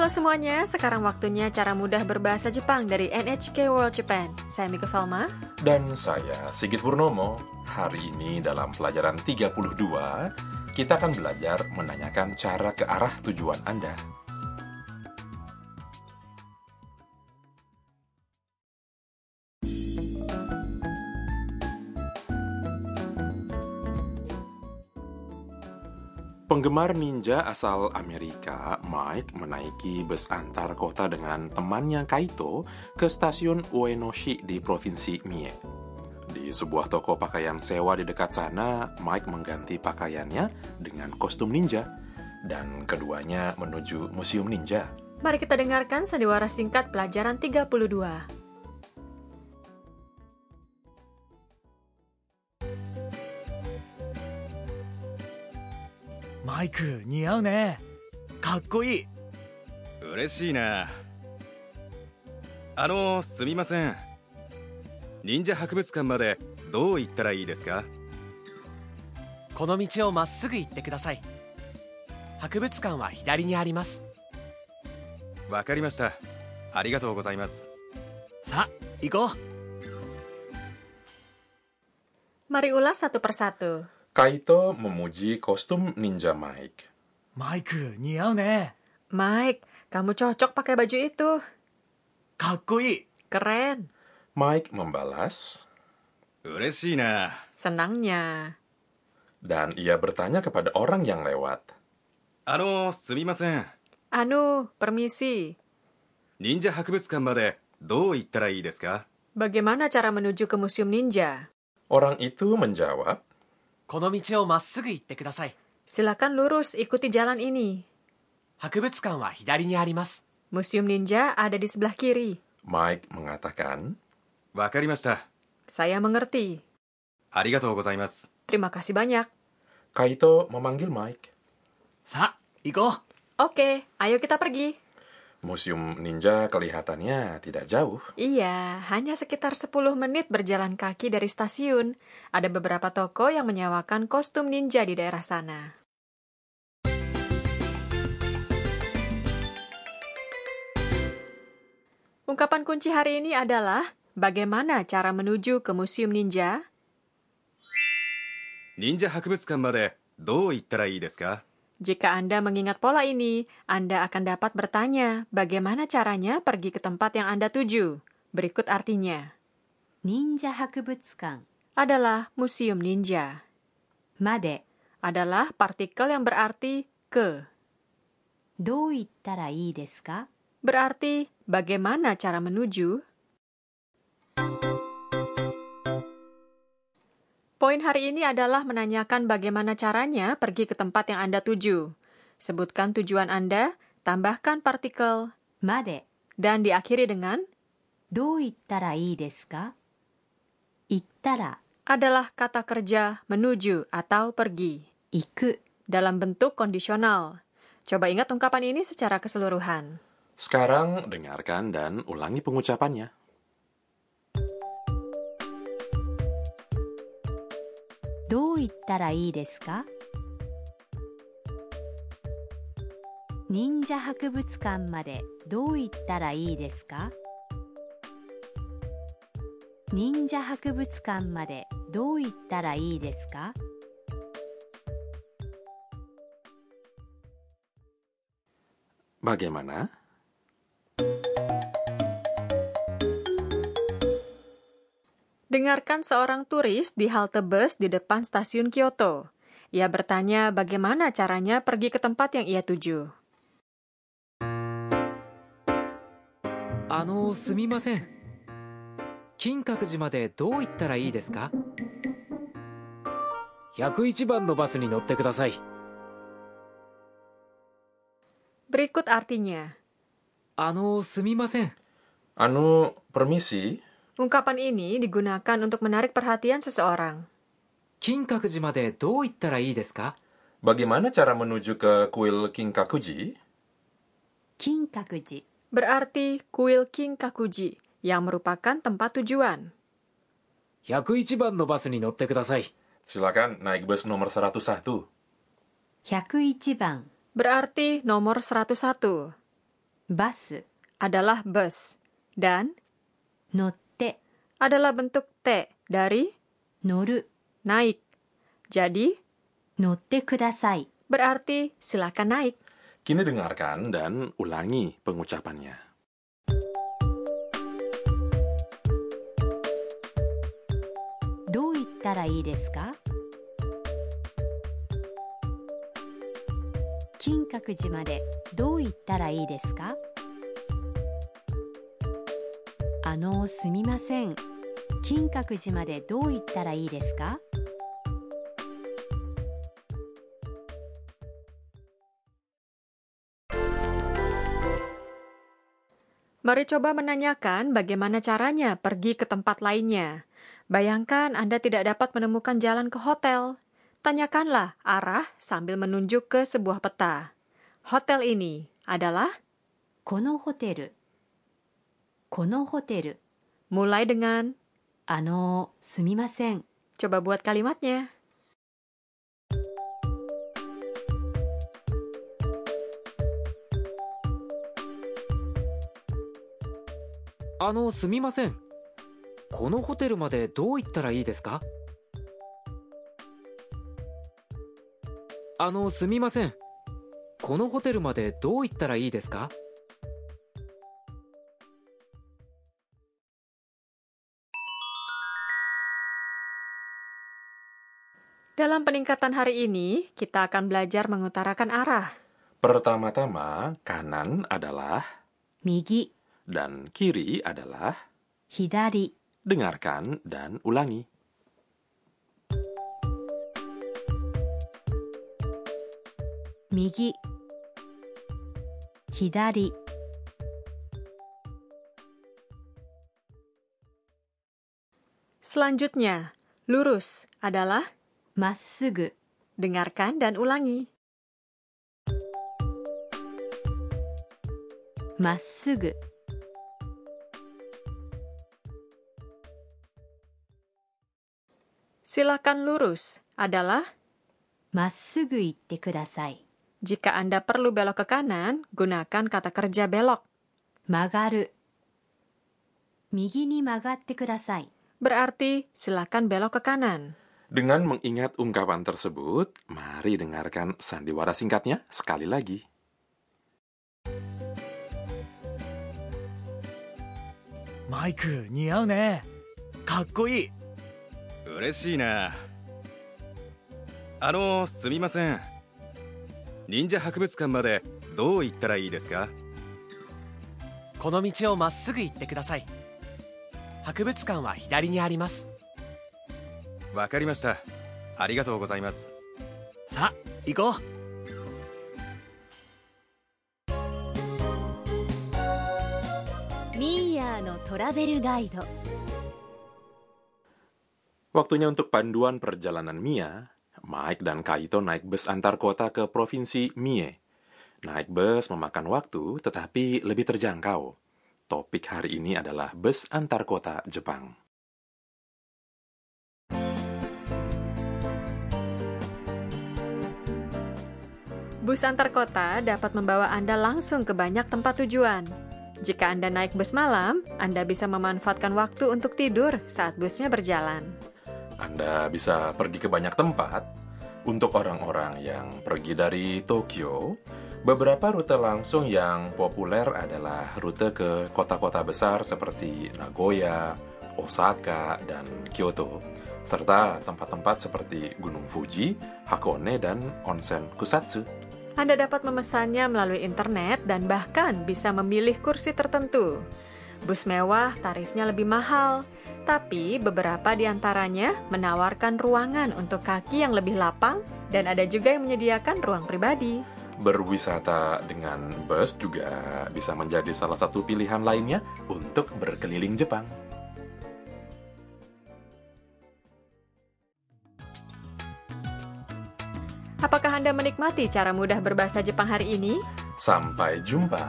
Halo semuanya, sekarang waktunya cara mudah berbahasa Jepang dari NHK World Japan. Saya Mika Falma. Dan saya, Sigit Purnomo. Hari ini dalam pelajaran 32, kita akan belajar menanyakan cara ke arah tujuan Anda. Penggemar ninja asal Amerika, Mike menaiki bus antar kota dengan temannya Kaito ke stasiun Uenoshi di Provinsi Mie. Di sebuah toko pakaian sewa di dekat sana, Mike mengganti pakaiannya dengan kostum ninja, dan keduanya menuju Museum Ninja. Mari kita dengarkan sandiwara singkat pelajaran 32. マイク似合うね。かっこいい。嬉しいな。あのすみません。忍者博物館までどう行ったらいいですか？この道をまっすぐ行ってください。博物館は左にあります。わかりました。ありがとうございます。さあ行こう。Mari ulas satu persatu. Kaito memuji kostum ninja Mike. Mike, niau ne. Mike, kamu cocok pakai baju itu. Kakui. Keren. Mike membalas. Ureshina. Senangnya. Dan ia bertanya kepada orang yang lewat. Ano, sumimasen. Anu, permisi. Ninja Hakubutsukan made do ittara ii desu ka? Bagaimana cara menuju ke museum ninja? Orang itu menjawab, Silakan lurus ikuti jalan ini. Museum Ninja ada di sebelah kiri. Mike mengatakan, Saya mengerti. Terima kasih banyak. Kaito memanggil Mike. Sa, iko. Oke, ayo kita pergi. Museum Ninja kelihatannya tidak jauh. Iya, hanya sekitar 10 menit berjalan kaki dari stasiun. Ada beberapa toko yang menyewakan kostum ninja di daerah sana. Ungkapan kunci hari ini adalah bagaimana cara menuju ke Museum Ninja? 忍者博物館までどう行ったらいいですか Jika Anda mengingat pola ini, Anda akan dapat bertanya bagaimana caranya pergi ke tempat yang Anda tuju. Berikut artinya. Ninja Hakubutsukan adalah museum ninja. Made adalah partikel yang berarti ke. Do ittara ii desu ka? Berarti bagaimana cara menuju? Poin hari ini adalah menanyakan bagaimana caranya pergi ke tempat yang Anda tuju. Sebutkan tujuan Anda, tambahkan partikel まで dan diakhiri dengan どう行ったらいいですか行ったら adalah kata kerja menuju atau pergi 行く dalam bentuk kondisional. Coba ingat ungkapan ini secara keseluruhan. Sekarang dengarkan dan ulangi pengucapannya. どう行ったらいいですか？忍者博物館までどう行ったらいいですか？忍者博物館までどう行ったらいいですか？Bagaimana? Dengarkan seorang turis di halte bus di depan stasiun Kyoto. Ia bertanya bagaimana caranya pergi ke tempat yang ia tuju. あのすみません金閣寺までどう行ったらいいですか101番のバスに乗ってください Berikut artinya. あのすみません Anu, permisi, Ungkapan ini digunakan untuk menarik perhatian seseorang. 金閣寺までどう行ったらいいですか bagaimana cara menuju ke kuil Kinkakuji? 金閣寺 Berarti kuil Kinkakuji yang merupakan tempat tujuan. 101番のバスに乗ってください Silakan naik bus nomor 101. 101番 Berarti nomor 101. バス adalah bus dan 乗って adalah bentuk te dari noru, naik. Jadi, notte kudasai berarti silakan naik. Kini dengarkan dan ulangi pengucapannya. どう言ったらいいですか? ittara? あのすみません金閣寺までどう言ったらいいですか Mari coba menanyakan bagaimana caranya pergi ke tempat lainnya. Bayangkan Anda tidak dapat menemukan jalan ke hotel. Tanyakanlah arah sambil menunjuk ke sebuah peta. Hotel ini adalah このホテル このホテル。Mulai dengan あのすみません coba buat kalimatnya. あのすみませんこのホテルまでどう行ったらいいですかあのすみませんこのホテルまでどう行ったらいいですか Dalam peningkatan hari ini, kita akan belajar mengutarakan arah. Pertama-tama, kanan adalah migi dan kiri adalah hidari. Dengarkan dan ulangi. Migi Hidari Selanjutnya, lurus adalah Masugu. Dengarkan dan ulangi. Masugu. Silakan lurus adalah Masugu itte kudasai. Jika Anda perlu belok ke kanan, gunakan kata kerja belok. Magaru. Migi ni magatte kudasai. Berarti silakan belok ke kanan. Dengan mengingat ungkapan tersebut, mari dengarkan sandiwara singkatnya sekali lagi. マイク似合うねかっこいい嬉しいなあのすみません忍者博物館までどう行ったらいいですかこの道をまっすぐ行ってください博物館は左にあります わかりましたありがとうございますさあ行こうミーヤーのトラベルガイド Waktunya untuk panduan perjalanan Mia. Mike dan Kaito naik bus antar kota ke provinsi Mie. Naik bus memakan waktu, tetapi lebih terjangkau. Topik hari ini adalah bus antar kota Jepang. Bus antar kota dapat membawa Anda langsung ke banyak tempat tujuan. Jika Anda naik bus malam, Anda bisa memanfaatkan waktu untuk tidur saat busnya berjalan. Anda bisa pergi ke banyak tempat. Untuk orang-orang yang pergi dari Tokyo, beberapa rute langsung yang populer adalah rute ke kota-kota besar seperti Nagoya, Osaka, dan Kyoto, serta tempat-tempat seperti Gunung Fuji, Hakone, dan Onsen Kusatsu. Anda dapat memesannya melalui internet dan bahkan bisa memilih kursi tertentu. Bus mewah tarifnya lebih mahal, tapi beberapa di antaranya menawarkan ruangan untuk kaki yang lebih lapang dan ada juga yang menyediakan ruang pribadi. Berwisata dengan bus juga bisa menjadi salah satu pilihan lainnya untuk berkeliling Jepang. Anda menikmati cara mudah berbahasa Jepang hari ini? Sampai jumpa.